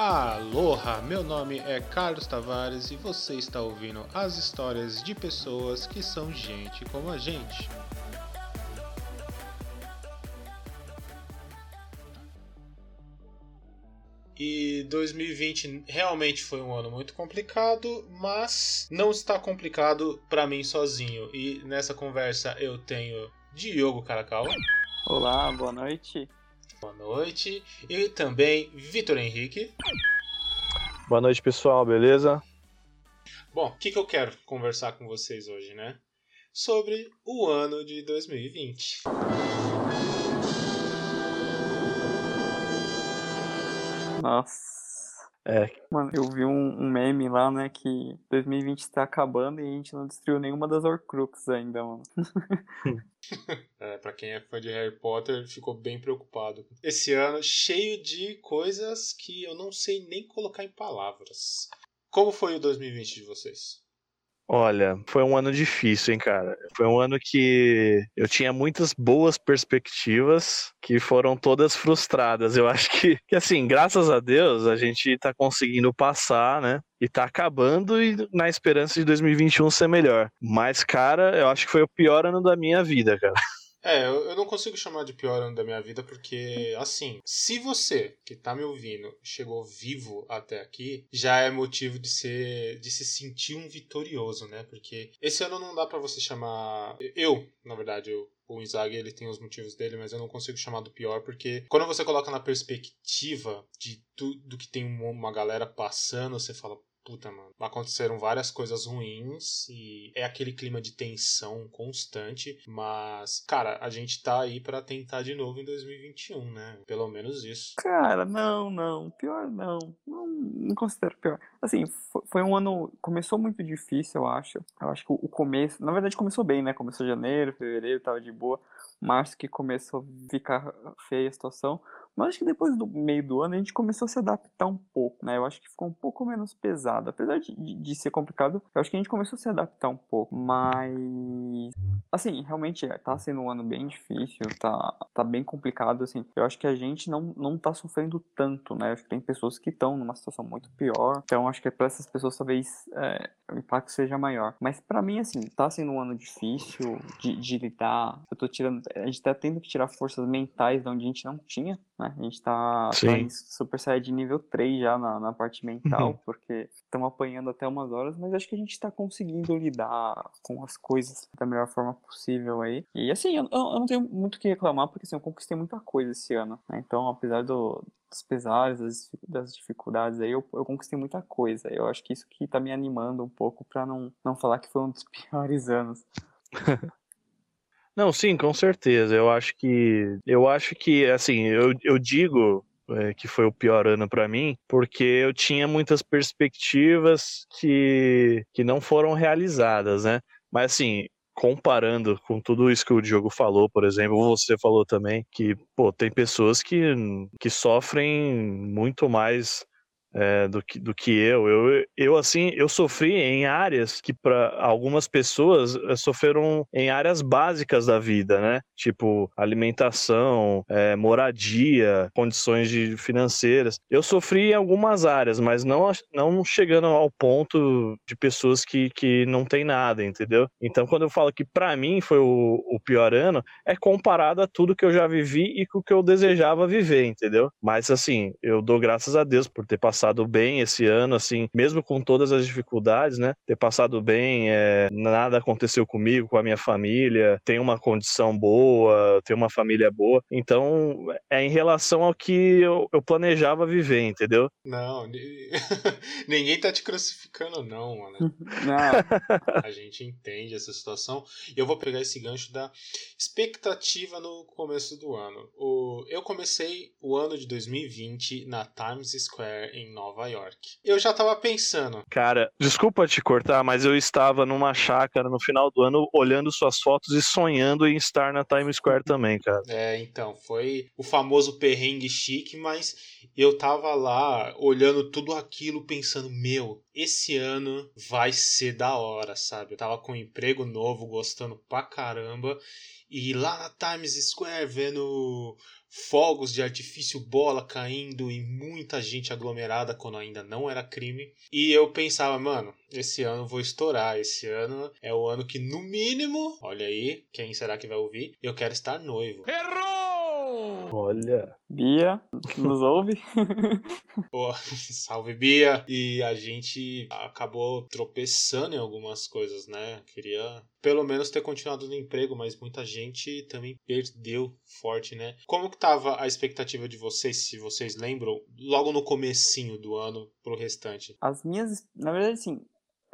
Aloha, meu nome é Carlos Tavares e você está ouvindo as histórias de pessoas que são gente como a gente. E 2020 realmente foi um ano muito complicado, mas não está complicado para mim sozinho. E nessa conversa eu tenho Diogo Caracal. Olá, boa noite. Boa noite. E também Vitor Henrique. Boa noite, pessoal, beleza? Bom, o que, que eu quero conversar com vocês hoje, né? Sobre o ano de 2020. Nossa. É, Mano, eu vi um, um meme lá, né, que 2020 está acabando e a gente não destruiu nenhuma das Horcruxes ainda, mano. É, pra quem é fã de Harry Potter, ficou bem preocupado. Esse ano cheio de coisas que eu não sei nem colocar em palavras. Como foi o 2020 de vocês? Olha, foi um ano difícil, hein, cara. Foi um ano que eu tinha muitas boas perspectivas que foram todas frustradas. Eu acho que, que assim, graças a Deus, a gente tá conseguindo passar, né? E tá acabando e na esperança de 2021 ser melhor. Mas, cara, eu acho que foi o pior ano da minha vida, cara. É, eu, não consigo chamar de pior ano da minha vida porque, assim, se você que tá me ouvindo chegou vivo até aqui, já é motivo de ser, de se sentir um vitorioso, né? Porque esse ano não dá para você chamar. Eu, na verdade, eu o Inzaghi ele tem os motivos dele, mas eu não consigo chamar do pior, porque quando você coloca na perspectiva de tudo que tem uma galera passando, você fala, puta, mano, aconteceram várias coisas ruins e é aquele clima de tensão constante, mas, cara, a gente tá aí para tentar de novo em 2021, né? Pelo menos isso. Cara, não, não, pior não. Não, não considero pior. Assim, foi, um ano. Começou muito difícil, eu acho. Eu acho que o, o começo. Na verdade, começou bem, né? Começou janeiro, fevereiro, tava de boa. Março que começou a ficar feia a situação. Mas acho que depois do meio do ano a gente começou a se adaptar um pouco, né? Eu acho que ficou um pouco menos pesado. Apesar de, de, ser complicado, eu acho que a gente começou a se adaptar um pouco. Mas. Assim, realmente é, tá sendo um ano bem difícil, tá, tá bem complicado, assim. Eu acho que a gente não, não tá sofrendo tanto, né? Eu acho que tem pessoas que estão numa situação muito pior. Então acho que para essas pessoas talvez é, o impacto seja maior. Mas para mim, assim, tá sendo um ano difícil de, de lidar. Eu tô tirando. A gente tá tendo que tirar forças mentais de onde a gente não tinha, né? A gente tá, tá em Super Saiyajin nível 3 já na, na parte mental, uhum. porque estamos apanhando até umas horas, mas acho que a gente tá conseguindo lidar com as coisas da melhor forma possível aí. E assim, eu, eu não tenho muito o que reclamar, porque assim, eu conquistei muita coisa esse ano, né? Então, apesar do, dos pesares, das, das dificuldades aí, eu, eu, conquistei muita coisa. Eu acho que isso que tá me animando um pouco para não, não falar que foi um dos piores anos. Não, sim, com certeza. Eu acho que. Eu acho que, assim, eu, eu digo é, que foi o pior ano para mim, porque eu tinha muitas perspectivas que, que não foram realizadas, né? Mas assim, comparando com tudo isso que o Diogo falou, por exemplo, você falou também que, pô, tem pessoas que, que sofrem muito mais é, do, que, do que eu. eu. Eu, assim, eu sofri em áreas que para algumas pessoas eh, sofreram em áreas básicas da vida, né? Tipo alimentação, é, moradia, condições de, financeiras. Eu sofri em algumas áreas, mas não, não chegando ao ponto de pessoas que, que não tem nada, entendeu? Então, quando eu falo que para mim foi o, o pior ano, é comparado a tudo que eu já vivi e com o que eu desejava viver, entendeu? Mas, assim, eu dou graças a Deus por ter passado passado bem esse ano, assim, mesmo com todas as dificuldades, né? Ter passado bem, é, nada aconteceu comigo, com a minha família, tenho uma condição boa, tenho uma família boa. Então, é em relação ao que eu, eu planejava viver, entendeu? Não, ninguém tá te crucificando, não, mano. Não. A gente entende essa situação. E eu vou pegar esse gancho da expectativa no começo do ano. O, eu comecei o ano de 2020 na Times Square em Nova York. Eu já tava pensando. Cara, desculpa te cortar, mas eu estava numa chácara no final do ano olhando suas fotos e sonhando em estar na Times Square também, cara. É, então, foi o famoso perrengue chique, mas eu tava lá olhando tudo aquilo pensando, meu, esse ano vai ser da hora, sabe? Eu tava com um emprego novo, gostando pra caramba. E lá na Times Square, vendo fogos de artifício bola caindo e muita gente aglomerada quando ainda não era crime. E eu pensava, mano, esse ano vou estourar. Esse ano é o ano que, no mínimo, olha aí, quem será que vai ouvir? Eu quero estar noivo. Errou! Olha. Bia, nos ouve? Pô, salve Bia! E a gente acabou tropeçando em algumas coisas, né? Queria pelo menos ter continuado no emprego, mas muita gente também perdeu forte, né? Como que tava a expectativa de vocês, se vocês lembram, logo no comecinho do ano pro restante? As minhas, na verdade, assim,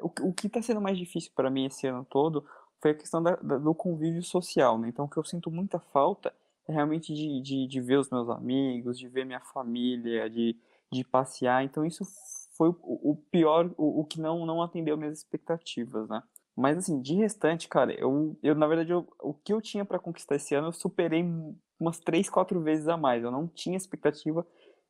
o, o que tá sendo mais difícil para mim esse ano todo foi a questão da, da, do convívio social, né? Então, o que eu sinto muita falta é realmente de, de, de ver os meus amigos, de ver minha família, de, de passear. Então, isso foi o, pior, o, o que não, não atendeu minhas expectativas, né? Mas assim, de restante, cara, eu, eu na verdade, eu, o que eu tinha para conquistar esse ano, eu superei umas três, quatro vezes a mais. Eu não tinha expectativa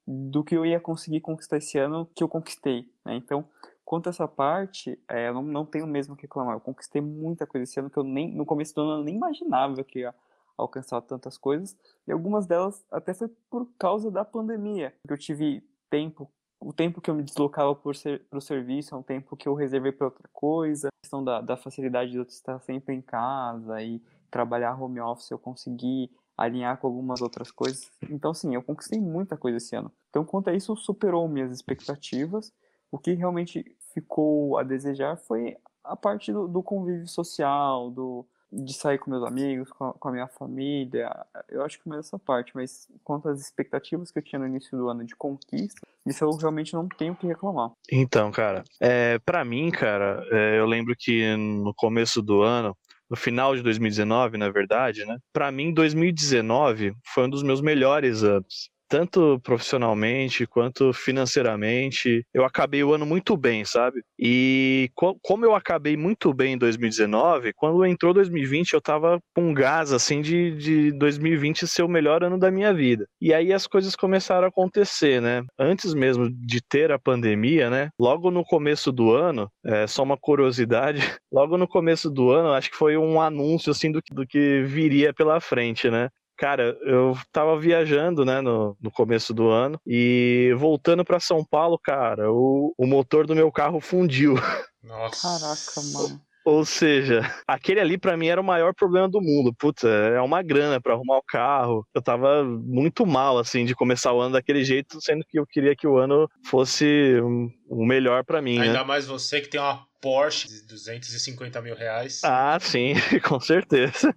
do que eu ia conseguir conquistar esse ano que eu conquistei, né? Então, quanto a essa parte, é, eu não, não tenho mesmo o que reclamar. Eu conquistei muita coisa esse ano que eu nem, no começo do ano, eu nem imaginava que ia alcançar tantas coisas. E algumas delas até foi por causa da pandemia, que eu tive tempo o tempo que eu me deslocava para o serviço é um tempo que eu reservei para outra coisa. A questão da, da facilidade de eu estar sempre em casa e trabalhar home office, eu consegui alinhar com algumas outras coisas. Então, sim, eu conquistei muita coisa esse ano. Então, quanto a isso, superou minhas expectativas. O que realmente ficou a desejar foi a parte do, do convívio social, do, de sair com meus amigos, com a, com a, minha família. Eu acho que mais essa parte, mas quanto às expectativas que eu tinha no início do ano de conquista, isso eu realmente não tenho que reclamar. Então, cara, é, para mim, cara, é, eu lembro que no começo do ano, no final de 2019, na verdade, né? Para mim, 2019 foi um dos meus melhores anos tanto profissionalmente quanto financeiramente. Eu acabei o ano muito bem, sabe? E co como eu acabei muito bem em 2019, quando entrou 2020 eu tava com gás, assim, de, de 2020 ser o melhor ano da minha vida. E aí as coisas começaram a acontecer, né? Antes mesmo de ter a pandemia, né? Logo no começo do ano, é, só uma curiosidade, logo no começo do ano, acho que foi um anúncio, assim, do, do que viria pela frente, né? Cara, eu tava viajando, né, no, no começo do ano e voltando para São Paulo, cara, o, o motor do meu carro fundiu. Nossa. Caraca, mano. Ou seja, aquele ali para mim era o maior problema do mundo. Puta, é uma grana para arrumar o carro. Eu tava muito mal, assim, de começar o ano daquele jeito, sendo que eu queria que o ano fosse o melhor para mim. Ainda né? mais você que tem uma Porsche de 250 mil reais. Ah, sim, com certeza.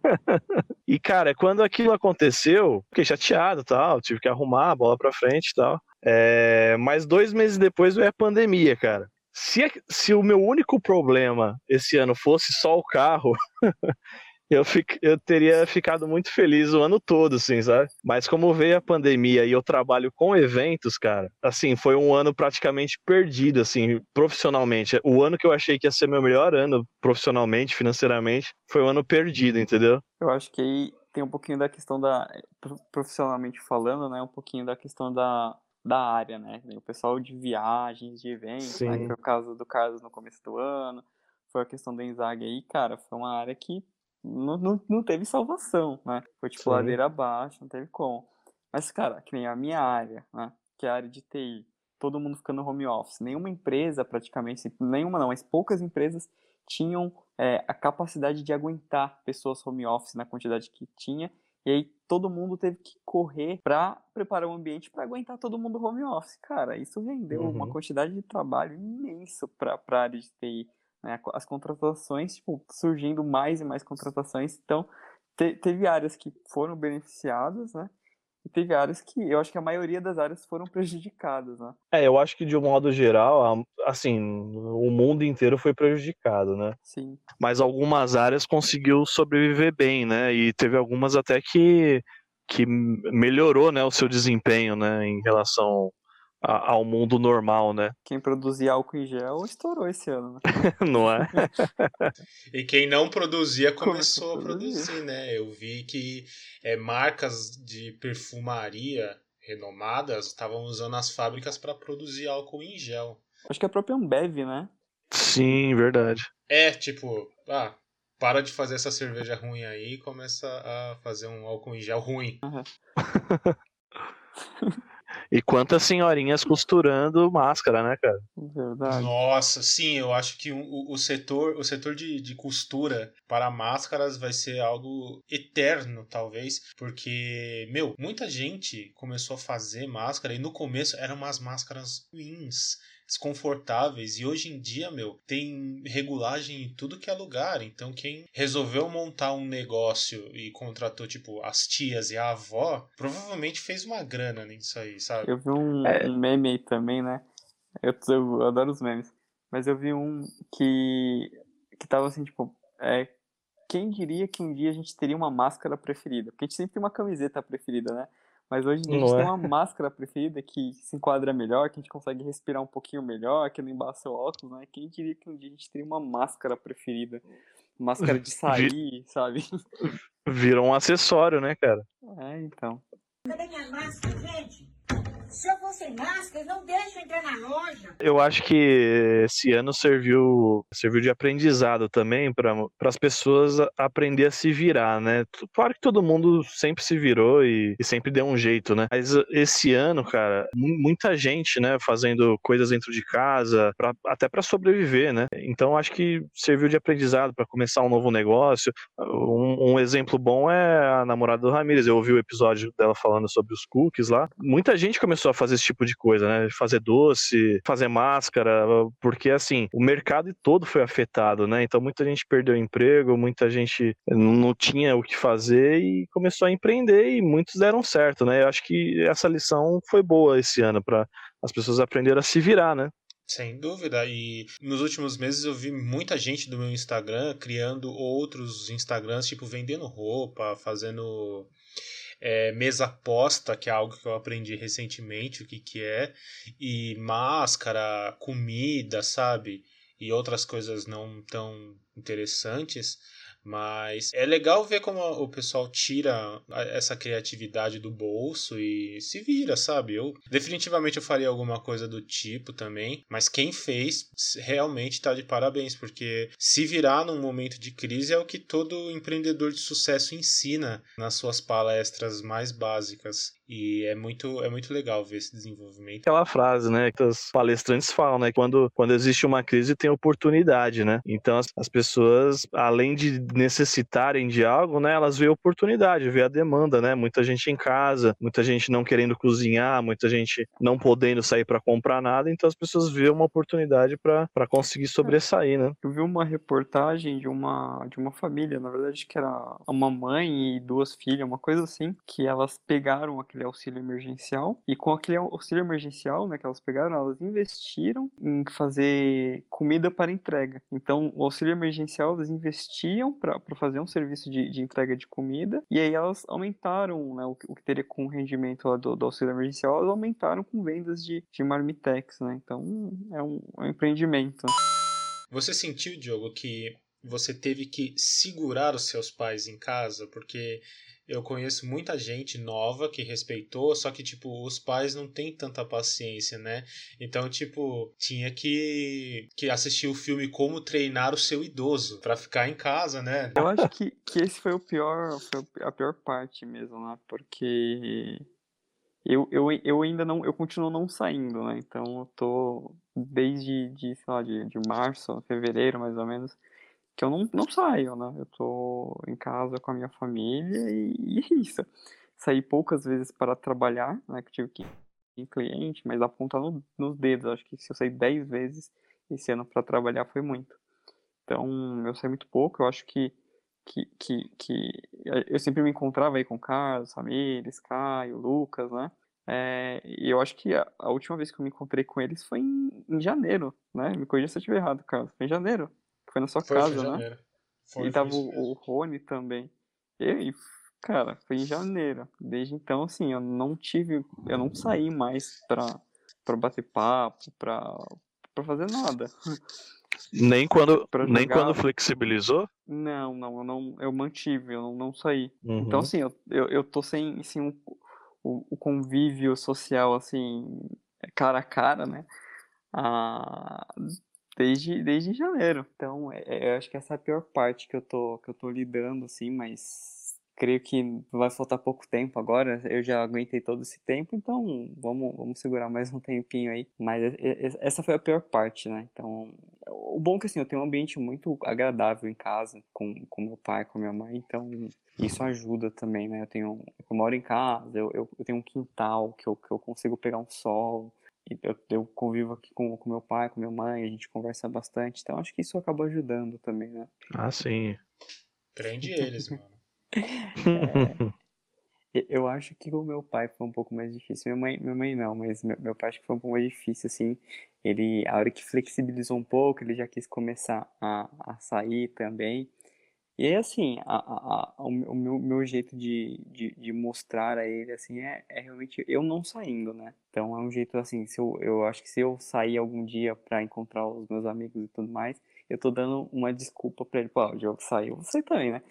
e, cara, quando aquilo aconteceu, fiquei chateado tal, tive que arrumar a bola pra frente e tal. É... Mas dois meses depois veio a pandemia, cara. Se, se o meu único problema esse ano fosse só o carro, eu, fico, eu teria ficado muito feliz o ano todo, assim, sabe? Mas como veio a pandemia e eu trabalho com eventos, cara, assim, foi um ano praticamente perdido, assim, profissionalmente. O ano que eu achei que ia ser meu melhor ano profissionalmente, financeiramente, foi um ano perdido, entendeu? Eu acho que aí tem um pouquinho da questão da, profissionalmente falando, né, um pouquinho da questão da, da área, né? O pessoal de viagens, de eventos, né? Foi o caso do Carlos no começo do ano, foi a questão da Enzag aí, cara, foi uma área que não, não, não teve salvação, né? Foi tipo Sim. ladeira abaixo, não teve como. Mas, cara, que nem a minha área, né? Que é a área de TI, todo mundo ficando home office. Nenhuma empresa, praticamente, nenhuma não, mas poucas empresas tinham é, a capacidade de aguentar pessoas home office na quantidade que tinha. E aí todo mundo teve que correr para preparar o ambiente para aguentar todo mundo home office. Cara, isso rendeu uhum. uma quantidade de trabalho imenso para a área de TI né? As contratações, tipo, surgindo mais e mais contratações. Então, te, teve áreas que foram beneficiadas, né? E teve áreas que eu acho que a maioria das áreas foram prejudicadas, né? É, eu acho que de um modo geral, assim, o mundo inteiro foi prejudicado, né? Sim. Mas algumas áreas conseguiu sobreviver bem, né? E teve algumas até que que melhorou, né, o seu desempenho, né, em relação a, ao mundo normal, né? Quem produzia álcool em gel estourou esse ano, né? não é? e quem não produzia começou, começou a produzir, né? Eu vi que é, marcas de perfumaria renomadas estavam usando as fábricas para produzir álcool em gel. Acho que é a própria Ambev, né? Sim, verdade. É, tipo, ah, para de fazer essa cerveja ruim aí e começa a fazer um álcool em gel ruim. Uhum. E quantas senhorinhas costurando máscara, né, cara? Verdade. Nossa, sim, eu acho que o, o setor, o setor de, de costura para máscaras vai ser algo eterno, talvez, porque, meu, muita gente começou a fazer máscara e no começo eram umas máscaras ruins desconfortáveis. E hoje em dia, meu, tem regulagem em tudo que é lugar. Então, quem resolveu montar um negócio e contratou, tipo, as tias e a avó, provavelmente fez uma grana nisso aí, sabe? Eu vi um, É. um meme aí também, né? Eu, eu adoro os memes. Mas eu vi um que, que tava assim, tipo, é, quem diria que um dia a gente teria uma máscara preferida? Porque a gente sempre tem uma camiseta preferida, né? Mas hoje em dia a gente Não tem é? uma máscara preferida que se enquadra melhor, que a gente consegue respirar um pouquinho melhor, que não embaça o óculos, né? Quem diria que um dia a gente teria uma máscara preferida? Máscara de sair, sabe? Virou um acessório, né, cara? É, então. Cadê minha máscara, gente? Se eu fosse máscara, não deixa entrar na loja. Eu acho que esse ano serviu, serviu de aprendizado também para as pessoas aprender a se virar, né? Claro que todo mundo sempre se virou e, e sempre deu um jeito, né? Mas esse ano, cara, mu- muita gente, né, fazendo coisas dentro de casa, pra- até para sobreviver, né? Então acho que serviu de aprendizado para começar um novo negócio. Um, um exemplo bom é a namorada do Ramirez. Eu ouvi o episódio dela falando sobre os cookies lá. Muita gente começou a fazer esse tipo de coisa, né? Fazer doce, fazer máscara, porque assim, o mercado todo foi afetado, né? Então muita gente perdeu emprego, muita gente não tinha o que fazer e começou a empreender e muitos deram certo, né? Eu acho que essa lição foi boa esse ano para as pessoas aprenderem a se virar, né? Sem dúvida. E nos últimos meses eu vi muita gente do meu Instagram criando outros Instagrams, tipo, vendendo roupa, fazendo é, mesa aposta, que é algo que eu aprendi recentemente, o que, que é, e máscara, comida, sabe? E outras coisas não tão interessantes. Mas é legal ver como o pessoal tira essa criatividade do bolso e se vira, sabe? Eu definitivamente eu faria alguma coisa do tipo também, mas quem fez realmente tá de parabéns, porque se virar num momento de crise é o que todo empreendedor de sucesso ensina nas suas palestras mais básicas. E é muito é muito legal ver esse desenvolvimento. aquela frase, né, que os palestrantes falam, né, quando, quando existe uma crise tem oportunidade, né? Então as, as pessoas, além de necessitarem de algo, né, elas veem oportunidade, vê a demanda, né? Muita gente em casa, muita gente não querendo cozinhar, muita gente não podendo sair para comprar nada, então as pessoas veem uma oportunidade para conseguir sobressair, né? Eu vi uma reportagem de uma, de uma família, na verdade, que era uma mãe e duas filhas, uma coisa assim, que elas pegaram aquele auxílio emergencial e com aquele auxílio emergencial, né, que elas pegaram, elas investiram em fazer comida para entrega. Então, o auxílio emergencial elas investiam para fazer um serviço de, de entrega de comida e aí elas aumentaram, né, o, que- o que teria com o rendimento do, do auxílio emergencial, elas aumentaram com vendas de, de marmitex, né? Então, é um, é um empreendimento. Você sentiu, Diogo, que você teve que segurar os seus pais em casa? Porque eu conheço muita gente nova que respeitou, só que, tipo, os pais não têm tanta paciência, né? Então, tipo, tinha que, que assistir o filme Como Treinar o Seu Idoso pra ficar em casa, né? Eu acho que, que esse foi o pior, foi a pior parte mesmo, né? Porque eu, eu, eu ainda não, eu continuo não saindo, né? Então eu tô desde, de, sei lá, de, de março, fevereiro mais ou menos, que eu não, não saio, né? Eu tô em casa com a minha família e, e é isso. Saí poucas vezes para trabalhar, né? Que tive que ir em cliente, mas contar no, nos dedos. Acho que se eu saí 10 vezes esse ano para trabalhar foi muito. Então, eu saí muito pouco. Eu acho que, que, que, que eu sempre me encontrava aí com o Carlos, Samires, Caio, Lucas, né? É, e eu acho que a, a última vez que eu me encontrei com eles foi em, em janeiro, né? Me corrija se eu estiver errado, Carlos. Foi em janeiro. Foi na sua Foi, casa, foi né? janeiro. Foi, e tava o, o Rony também. E aí, cara, foi em janeiro. Desde então, assim, eu não tive. Eu não saí mais pra, pra bater papo, pra, pra fazer nada. Nem quando, nem quando flexibilizou. Não, não, eu não, eu mantive, eu não, não saí. Uhum. Então, assim, eu, eu, eu tô sem, assim, um- o, o convívio social, assim, cara a cara, né? a... desde, desde janeiro. Então, é, é, eu acho que essa é a pior parte que eu tô, que eu tô lidando, assim, mas creio que vai faltar pouco tempo agora. Eu já aguentei todo esse tempo, então vamos, vamos segurar mais um tempinho aí. Mas essa foi a pior parte, né? Então, o bom é que assim, eu tenho um ambiente muito agradável em casa, com, com meu pai, com minha mãe, então isso ajuda também, né? Eu tenho. Eu moro em casa, eu, eu, eu tenho um quintal que eu, que eu consigo pegar um sol. Eu, eu convivo aqui com, com meu pai, com minha mãe, a gente conversa bastante, então acho que isso acaba ajudando também, né? Ah, sim. Prende eles, mano. É, eu acho que o meu pai foi um pouco mais difícil. Minha mãe, minha mãe não, mas meu, meu pai acho que foi um pouco mais difícil, assim. Ele, a hora que flexibilizou um pouco, ele já quis começar a, a sair também. E aí, assim, a, a, a, o meu, meu jeito de, de, de, mostrar a ele, assim, é, é realmente eu não saindo, né? Então é um jeito, assim, se eu, eu acho que se eu sair algum dia para encontrar os meus amigos e tudo mais, eu tô dando uma desculpa para ele, pô, o Diogo saiu, você também, né?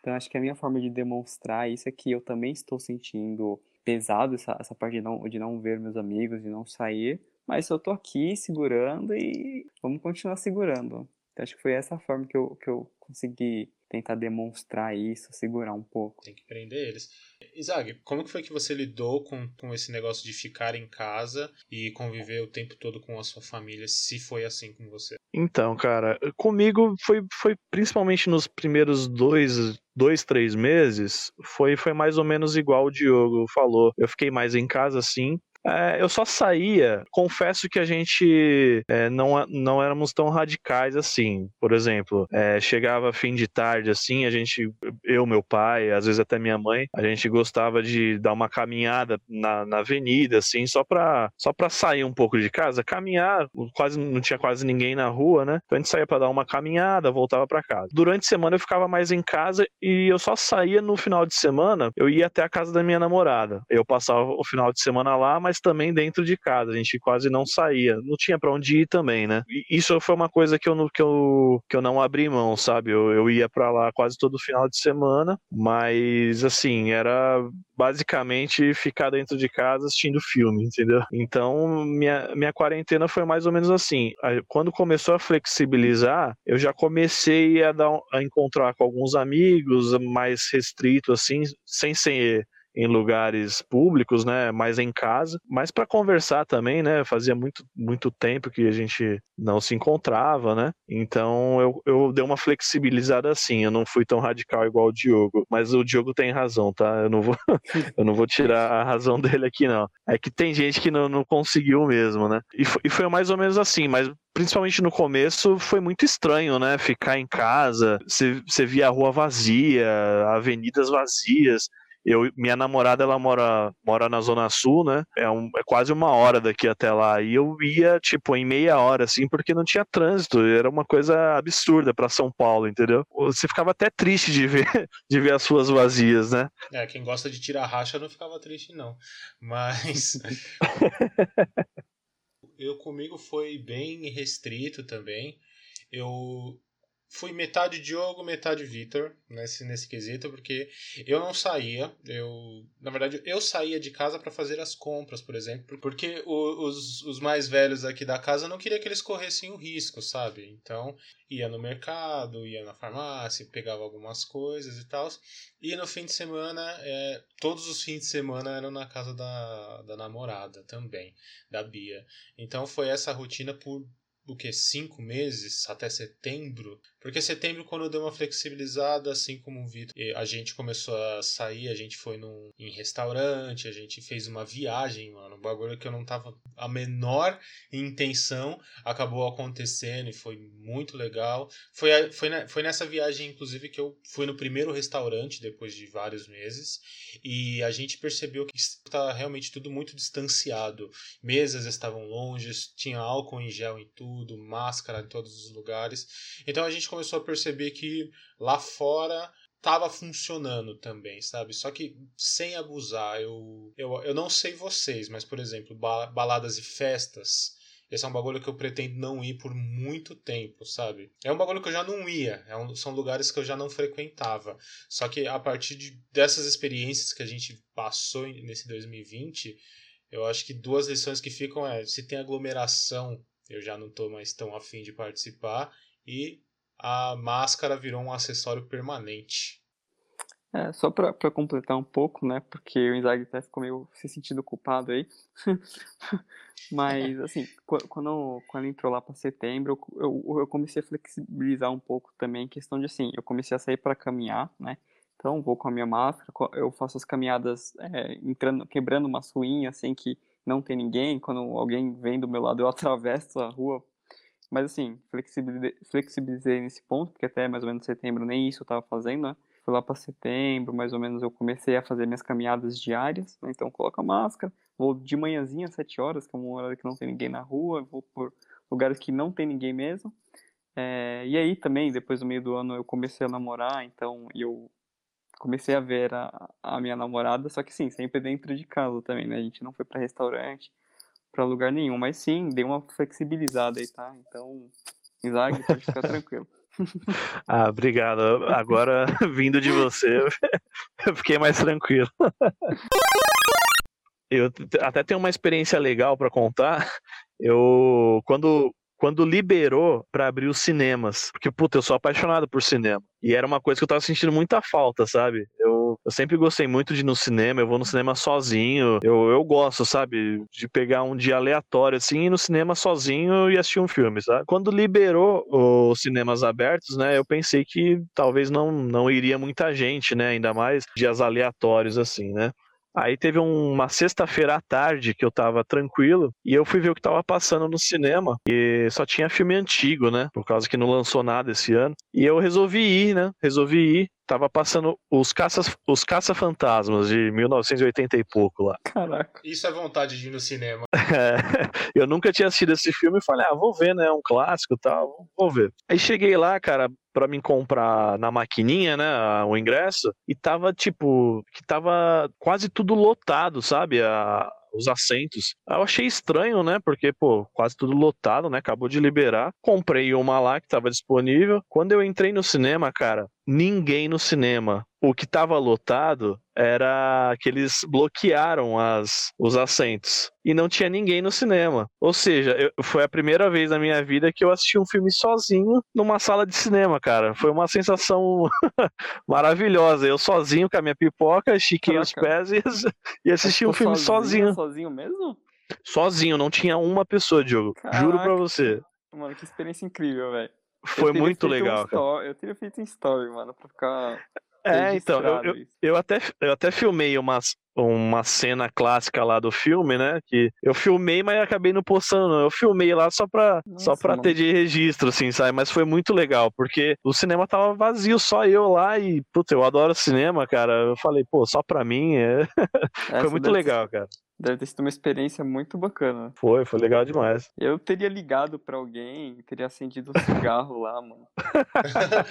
Então, acho que a minha forma de demonstrar isso é que eu também estou sentindo pesado essa, essa parte de não, de não ver meus amigos, de não sair, mas eu tô aqui segurando e vamos continuar segurando. Então, acho que foi essa forma que eu, que eu consegui tentar demonstrar isso, segurar um pouco. Tem que prender eles. Isaac, como que foi que você lidou com, com esse negócio de ficar em casa e conviver o tempo todo com a sua família, se foi assim com você? Então, cara, comigo foi, foi principalmente nos primeiros dois, dois, três meses, foi, foi mais ou menos igual o Diogo falou. Eu fiquei mais em casa, sim, é, eu só saía, confesso que a gente é, não, não éramos tão radicais assim. Por exemplo, é, chegava fim de tarde assim, a gente, eu, meu pai, às vezes até minha mãe, a gente gostava de dar uma caminhada na, na avenida, assim, só pra, só pra sair um pouco de casa. Caminhar, quase não tinha quase ninguém na rua, né? Então a gente saía pra dar uma caminhada, voltava para casa. Durante a semana eu ficava mais em casa e eu só saía no final de semana, eu ia até a casa da minha namorada. Eu passava o final de semana lá, mas mas também dentro de casa. A gente quase não saía. Não tinha para onde ir também, né? E isso foi uma coisa que eu, que eu, que eu não abri mão, sabe? Eu, eu ia para lá quase todo final de semana, mas assim, era basicamente ficar dentro de casa assistindo filme, entendeu? Então, minha, minha quarentena foi mais ou menos assim. Quando começou a flexibilizar, eu já comecei a, dar, a encontrar com alguns amigos mais restrito, assim, sem ser em lugares públicos, né, mais em casa, mas para conversar também, né, fazia muito, muito tempo que a gente não se encontrava, né, então eu, eu dei uma flexibilizada assim, eu não fui tão radical igual o Diogo, mas o Diogo tem razão, tá, eu não vou, eu não vou tirar a razão dele aqui não, é que tem gente que não, não conseguiu mesmo, né, e foi, e foi mais ou menos assim, mas principalmente no começo, foi muito estranho, né? Ficar em casa, você via a rua vazia, avenidas vazias. Eu, minha namorada, ela mora, mora na Zona Sul, né? É, um, é quase uma hora daqui até lá. E eu ia, tipo, em meia hora, assim, porque não tinha trânsito. Era uma coisa absurda para São Paulo, entendeu? Você ficava até triste de ver, de ver as ruas vazias, né? É, quem gosta de tirar racha não ficava triste, não. Mas. eu comigo foi bem restrito também. Eu fui metade Diogo, metade Vitor nesse, nesse quesito, porque eu não saía. Eu, na verdade, eu saía de casa para fazer as compras, por exemplo, porque o, os, os mais velhos aqui da casa não queria que eles corressem o risco, sabe? Então, ia no mercado, ia na farmácia, pegava algumas coisas e tal. E no fim de semana, é, todos os fins de semana eram na casa da, da namorada também, da Bia. Então foi essa rotina por o que cinco meses até setembro? Porque setembro quando deu uma flexibilizada assim como o Vitor a gente começou a sair a gente foi num, em restaurante a gente fez uma viagem mano um bagulho que eu não tava a menor intenção acabou acontecendo e foi muito legal. Foi foi, foi nessa viagem inclusive que eu fui no primeiro restaurante depois de vários meses e a gente percebeu que está realmente tudo muito distanciado. Mesas estavam longe tinha álcool em gel em tudo tudo, máscara em todos os lugares. Então a gente começou a perceber que lá fora tava funcionando também, sabe? Só que sem abusar. Eu, eu, eu não sei vocês, mas por exemplo, baladas e festas. Esse é um bagulho que eu pretendo não ir por muito tempo, sabe? É um bagulho que eu já não ia. É um, são lugares que eu já não frequentava. Só que a partir de, dessas experiências que a gente passou nesse 2020, eu acho que duas lições que ficam é se tem aglomeração eu já não tô mais tão afim de participar. E a máscara virou um acessório permanente. É, só pra completar um pouco, né? Porque o Inzaghi até ficou meio se sentindo culpado aí. Mas, assim, qu- quando, quando entrou lá pra setembro, eu, eu, eu comecei a flexibilizar um pouco também, questão de, assim, eu comecei a sair pra caminhar, né? Então, vou com a minha máscara, eu faço as caminhadas é, entrando, quebrando uma suinha, assim, que não tem ninguém. Quando alguém vem do meu lado, eu atravesso a rua. Mas, assim, flexibilizei, nesse ponto, porque até mais ou menos setembro nem isso eu tava fazendo, né? Foi lá para setembro, mais ou menos, eu comecei a fazer minhas caminhadas diárias, né? Então, coloco a máscara, vou de manhãzinha, às 7 horas, que é uma hora que não tem ninguém na rua, vou por lugares que não tem ninguém mesmo. É, e aí também, depois do meio do ano, eu comecei a namorar, então eu comecei a ver a, a minha namorada, só que sim, sempre dentro de casa também, né? A gente não foi para restaurante, para lugar nenhum, mas sim, dei uma flexibilizada aí, tá? Então, Zag, pode ficar tranquilo. Ah, obrigado. Agora, vindo de você, eu fiquei mais tranquilo. Eu até tenho uma experiência legal para contar. Eu, quando, quando liberou para abrir os cinemas, porque, puta, eu sou apaixonado por cinema. E era uma coisa que eu tava sentindo muita falta, sabe? Eu, eu sempre gostei muito de ir no cinema, eu vou no cinema sozinho. Eu, eu gosto, sabe? De pegar um dia aleatório, assim, ir no cinema sozinho e assistir um filme, sabe? Quando liberou os cinemas abertos, né? Eu pensei que talvez não, não iria muita gente, né? Ainda mais dias aleatórios, assim, né? Aí teve um- uma sexta-feira à tarde que eu tava tranquilo e eu fui ver o que tava passando no cinema e só tinha filme antigo, né? Por causa que não lançou nada esse ano. E eu resolvi ir, né? Resolvi ir. Tava passando os caças, os caça-fantasmas de 1980 e pouco lá. Caraca. Isso é vontade de ir no cinema. É, eu nunca tinha assistido esse filme e falei, ah, vou ver, né? É um clássico e tal, vou ver. Aí cheguei lá, cara, pra me comprar na maquininha, né? O ingresso, e tava tipo, que tava quase tudo lotado, sabe? A- os assentos. Aí Eu achei estranho, né? Porque, pô, quase tudo lotado, né? Acabou de liberar. Comprei uma lá que tava disponível. Quando eu entrei no cinema, cara, ninguém no cinema. O que tava lotado era que eles bloquearam as, os assentos. E não tinha ninguém no cinema. Ou seja, eu- foi a primeira vez na minha vida que eu assisti um filme sozinho numa sala de cinema, cara. Foi uma sensação maravilhosa. Eu sozinho com a minha pipoca, estiquei os Caraca. pés e, e assisti um filme sozinho. Sozinho mesmo? Sozinho, não tinha uma pessoa, Diogo. Juro pra Caraca. você. Mano, que experiência incrível, velho. Foi muito um legal, cara. story- Eu teria feito um story, mano, pra ficar. É, então, eu, eu, eu até, eu até filmei uma, uma cena clássica lá do filme, né? Que eu filmei, mas acabei não postando. Eu filmei lá só pra, só Nossa, pra mano. ter de registro, assim, sabe? Mas foi muito legal, porque o cinema tava vazio, só eu lá e, puta, eu adoro cinema, cara. Eu falei, pô, só pra mim. é- foi muito legal, cara. Deve ter sido uma experiência muito bacana. Foi, foi legal demais. Eu teria ligado pra alguém, teria acendido um cigarro lá, mano.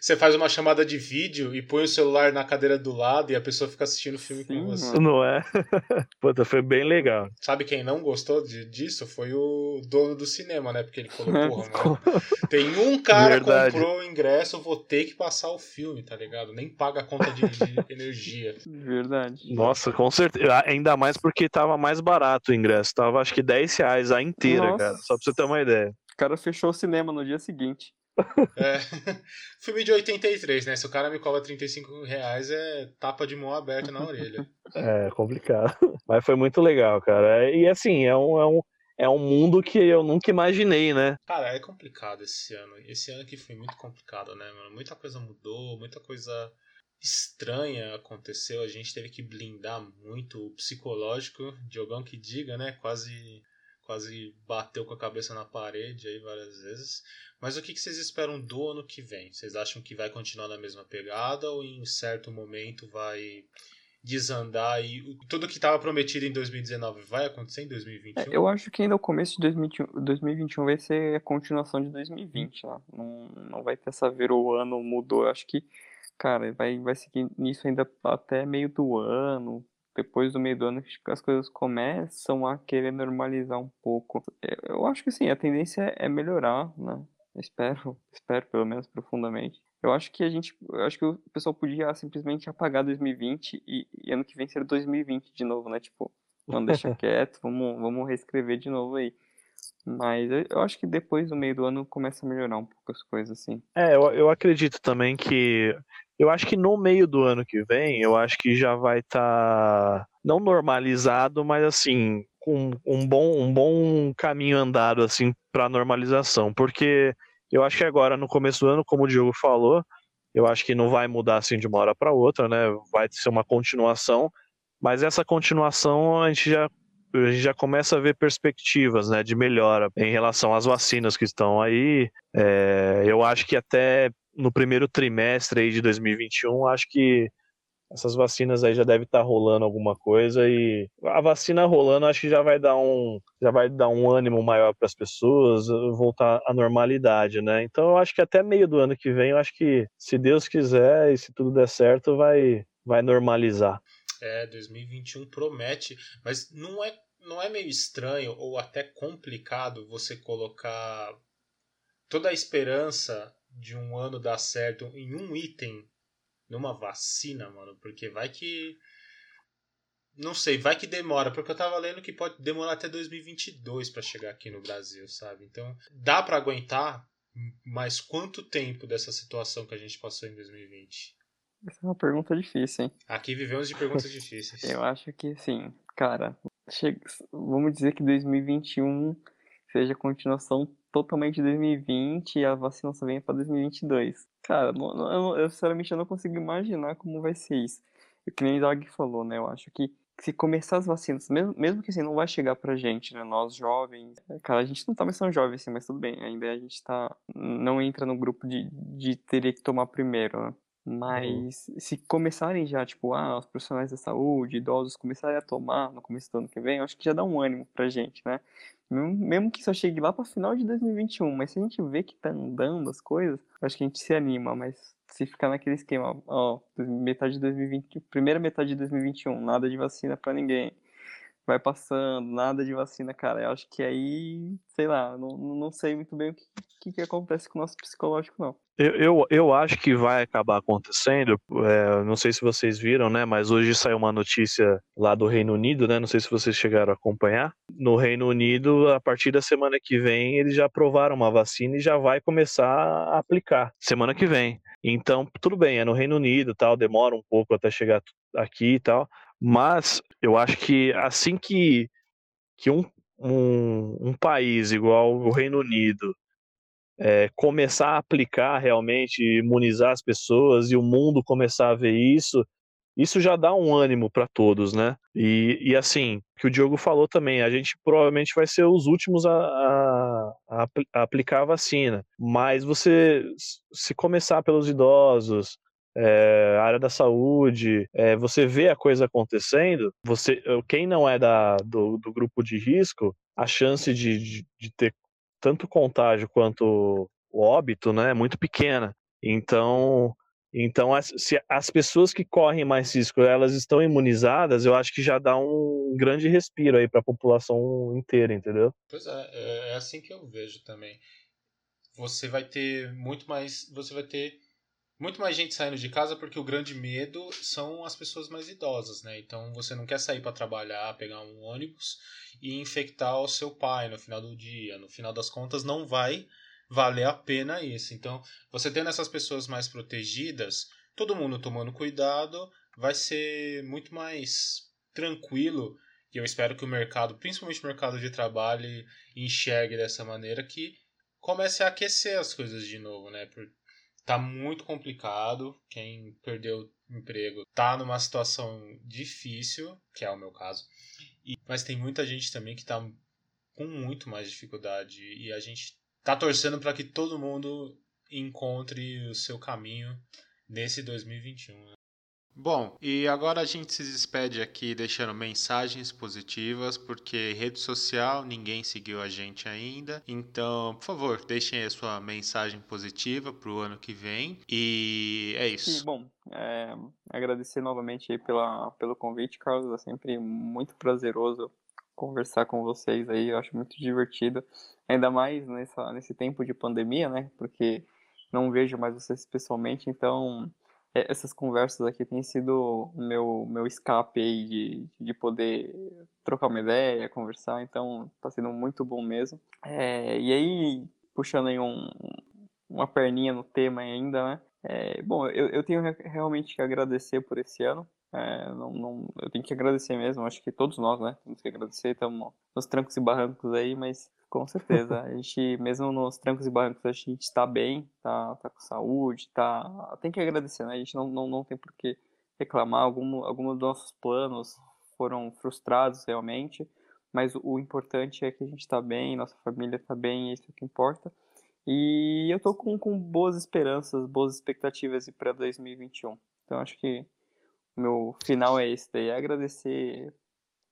Você faz uma chamada de vídeo e põe o celular na cadeira do lado e a pessoa fica assistindo o filme Sim, com você. mano. Não é? Puta, foi bem legal. Sabe quem não gostou de- disso? Foi o dono do cinema, né? Porque ele falou, porra, mano, tem um cara que Verdade. comprou o ingresso, eu vou ter que passar o filme, tá ligado? Nem paga a conta de, de energia. Verdade. Nossa, com certeza. Ainda mais porque tava mais barato o ingresso. Tava acho que 10 reais a inteira, Nossa. cara. Só pra você ter uma ideia. O cara fechou o cinema no dia seguinte. É. Filme de 83, né? Se o cara me cobra 35 reais, é tapa de mão aberta na orelha. É complicado. Mas foi muito legal, cara. E assim, é um, é um, é um mundo que eu nunca imaginei, né? Cara, é complicado esse ano. Esse ano aqui foi muito complicado, né, mano? Muita coisa mudou, muita coisa estranha aconteceu. A gente teve que blindar muito o psicológico. Diogão que diga, né? Quase, quase bateu com a cabeça na parede aí várias vezes. Mas o que que vocês esperam do ano que vem? Vocês acham que vai continuar na mesma pegada ou em certo momento vai desandar e tudo que estava prometido em 2019 vai acontecer em 2021? É, eu acho que ainda o começo de 2021, 2021 vai ser a continuação de 2020, lá. Não, não vai ter essa ver o ano mudou. Eu acho que, cara, vai, vai seguir nisso ainda até meio do ano. Depois do meio do ano, as coisas começam a querer normalizar um pouco. Eu, eu acho que sim, a tendência é melhorar, né? Espero, espero pelo menos profundamente. Eu acho que a gente, eu acho que o pessoal podia simplesmente apagar 2020 e, e ano que vem ser 2020 de novo, né? Tipo, não deixa quieto, vamos, vamos reescrever de novo aí. Mas eu, eu acho que depois do meio do ano começa a melhorar um pouco as coisas, assim. É, eu, eu acredito também que. Eu acho que no meio do ano que vem, eu acho que já vai estar. Tá, não normalizado, mas assim, com um bom, um bom caminho andado assim para normalização. Porque eu acho que agora, no começo do ano, como o Diogo falou, eu acho que não vai mudar assim de uma hora para outra, né? Vai ser uma continuação. Mas essa continuação a gente já a gente já começa a ver perspectivas né, de melhora em relação às vacinas que estão aí. É, eu acho que até no primeiro trimestre aí de 2021, acho que essas vacinas aí já deve estar tá rolando alguma coisa e a vacina rolando acho que já vai dar um já vai dar um ânimo maior para as pessoas voltar à normalidade, né? Então eu acho que até meio do ano que vem, eu acho que se Deus quiser e se tudo der certo, vai vai normalizar. É, 2021 promete, mas não é não é meio estranho ou até complicado você colocar toda a esperança de um ano dar certo em um item numa vacina, mano? Porque vai que. Não sei, vai que demora, porque eu tava lendo que pode demorar até 2022 para chegar aqui no Brasil, sabe? Então, dá para aguentar, mas quanto tempo dessa situação que a gente passou em 2020? Essa é uma pergunta difícil, hein? Aqui vivemos de perguntas difíceis. Eu acho que, sim, cara, chega, vamos dizer que 2021 seja a continuação totalmente de 2020 e a vacina só venha para 2022. Cara, não, eu, sinceramente eu não consigo imaginar como vai ser isso. E que nem o Doug falou, né? Eu acho que se começar as vacinas, mesmo, mesmo que assim, não vai chegar pra gente, né? Nós jovens, cara, a gente não tá mais tão jovem assim, mas tudo bem, ainda a gente tá, não entra no grupo de, de teria que tomar primeiro, né? Mas uhum. se começarem já, tipo, ah, os profissionais da saúde, idosos, começarem a tomar no começo do ano que vem, acho que já dá um ânimo pra gente, né? Mesmo que só chegue lá para final de 2021, mas se a gente vê que tá andando as coisas, acho que a gente se anima, mas se ficar naquele esquema, ó, metade de 2020, primeira metade de 2021, nada de vacina para ninguém. Vai passando, nada de vacina, cara. Eu acho que aí, sei lá, não, não sei muito bem o que, que, que acontece com o nosso psicológico, não. Eu, eu, eu, acho que vai acabar acontecendo. É, não sei se vocês viram, né? Mas hoje saiu uma notícia lá do Reino Unido, né? Não sei se vocês chegaram a acompanhar. No Reino Unido, a partir da semana que vem, eles já aprovaram uma vacina e já vai começar a aplicar semana que vem. Então, tudo bem, é no Reino Unido, tal, demora um pouco até chegar aqui e tal. Mas eu acho que assim que, que um, um, um país igual o Reino Unido é, começar a aplicar realmente, imunizar as pessoas e o mundo começar a ver isso, isso já dá um ânimo para todos, né? E, e assim, que o Diogo falou também, a gente provavelmente vai ser os últimos a, a, a aplicar a vacina, mas você, se começar pelos idosos, é, área da saúde, é, você vê a coisa acontecendo, você, quem não é da, do, do grupo de risco, a chance de, de, de ter tanto contágio quanto o óbito, né, é muito pequena. Então, então as, se as pessoas que correm mais risco, elas estão imunizadas, eu acho que já dá um grande respiro aí para a população inteira, entendeu? Pois é, é, é assim que eu vejo também. Você vai ter muito mais, você vai ter muito mais gente saindo de casa porque o grande medo são as pessoas mais idosas, né? Então você não quer sair para trabalhar, pegar um ônibus e infectar o seu pai no final do dia. No final das contas, não vai valer a pena isso. Então, você tendo essas pessoas mais protegidas, todo mundo tomando cuidado, vai ser muito mais tranquilo. E eu espero que o mercado, principalmente o mercado de trabalho, enxergue dessa maneira que comece a aquecer as coisas de novo, né? Tá muito complicado. Quem perdeu emprego tá numa situação difícil, que é o meu caso. E, mas tem muita gente também que tá com muito mais dificuldade e a gente tá torcendo para que todo mundo encontre o seu caminho nesse 2021. Né? Bom, e agora a gente se despede aqui deixando mensagens positivas, porque rede social ninguém seguiu a gente ainda. Então, por favor, deixem a sua mensagem positiva para o ano que vem. E é isso. Bom, é, agradecer novamente pela, pelo convite, Carlos. É sempre muito prazeroso conversar com vocês aí. Eu acho muito divertido, ainda mais nessa, nesse tempo de pandemia, né? Porque não vejo mais vocês pessoalmente, então essas conversas aqui têm sido meu, meu escape aí de, de poder trocar uma ideia, conversar, então tá sendo muito bom mesmo. É, e aí, puxando aí um, uma perninha no tema ainda, né? É, bom, eu, eu tenho realmente que agradecer por esse ano. É, não, não, eu tenho que agradecer mesmo, acho que todos nós, né? Temos que agradecer, estamos nos trancos e barrancos aí, mas com certeza, a gente, mesmo nos trancos e barrancos, a gente está bem, tá, tá com saúde, tá. Tem que agradecer, né? A gente não, não, não tem por que reclamar, algum, alguns dos nossos planos foram frustrados realmente, mas o, o importante é que a gente está bem, nossa família está bem, isso é o que importa. E eu tô com, com boas esperanças, boas expectativas para 2021. Então acho que o meu final é esse daí, é agradecer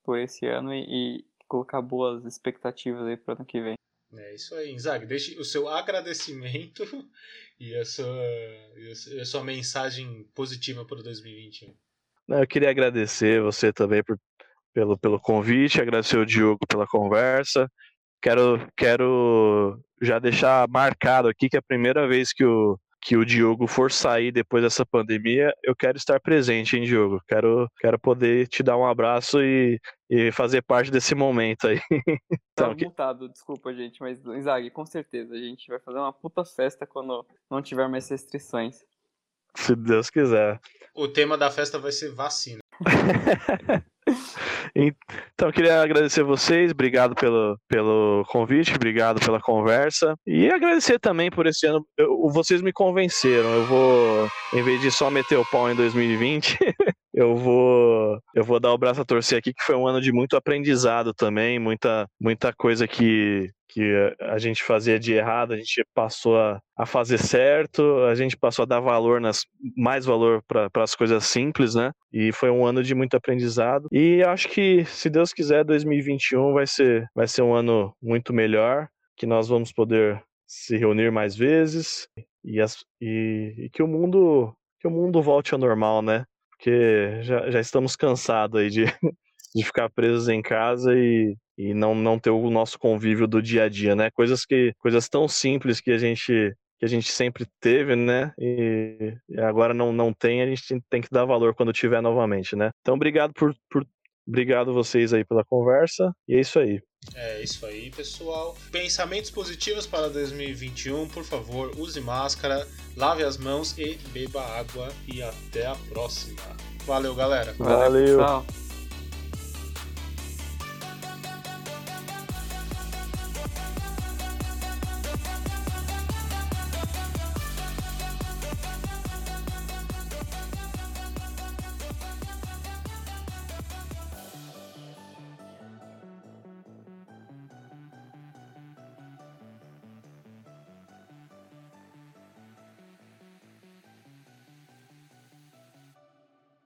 por esse ano e colocar boas expectativas aí para ano que vem. É isso aí, Zag. Deixe o seu agradecimento e a sua, e a sua mensagem positiva para 2021. Eu queria agradecer você também por, pelo, pelo convite, agradecer o Diogo pela conversa. Quero, quero já deixar marcado aqui que é a primeira vez que o, que o Diogo for sair depois dessa pandemia, eu quero estar presente, hein, Diogo? Quero, quero poder te dar um abraço e, e fazer parte desse momento aí. então, tá que... mutado, desculpa, gente, mas Zag, com certeza, a gente vai fazer uma puta festa quando não tiver mais restrições. Se Deus quiser. O tema da festa vai ser vacina. Então, queria agradecer vocês, obrigado pelo, pelo convite, obrigado pela conversa. E agradecer também por esse ano. Eu, vocês me convenceram. Eu vou, em vez de só meter o pau em 2020, eu vou eu vou dar o braço a torcer aqui, que foi um ano de muito aprendizado também, muita, muita coisa que, que a gente fazia de errado, a gente passou a, a fazer certo, a gente passou a dar valor nas mais valor para as coisas simples, né? E foi um ano de muito aprendizado. E acho que se Deus quiser, 2021 vai ser vai ser um ano muito melhor, que nós vamos poder se reunir mais vezes e, as, e, e que o mundo que o mundo volte ao normal, né? Porque já, já estamos cansados aí de, de ficar presos em casa e, e não, não ter o nosso convívio do dia a dia, né? Coisas que coisas tão simples que a gente que a gente sempre teve, né? E, e agora não, não tem, a gente tem que dar valor quando tiver novamente, né? Então, obrigado por, por obrigado vocês aí pela conversa e é isso aí. É isso aí, pessoal. Pensamentos positivos para 2021, por favor, use máscara, lave as mãos e beba água e até a próxima. Valeu, galera. Valeu. Valeu.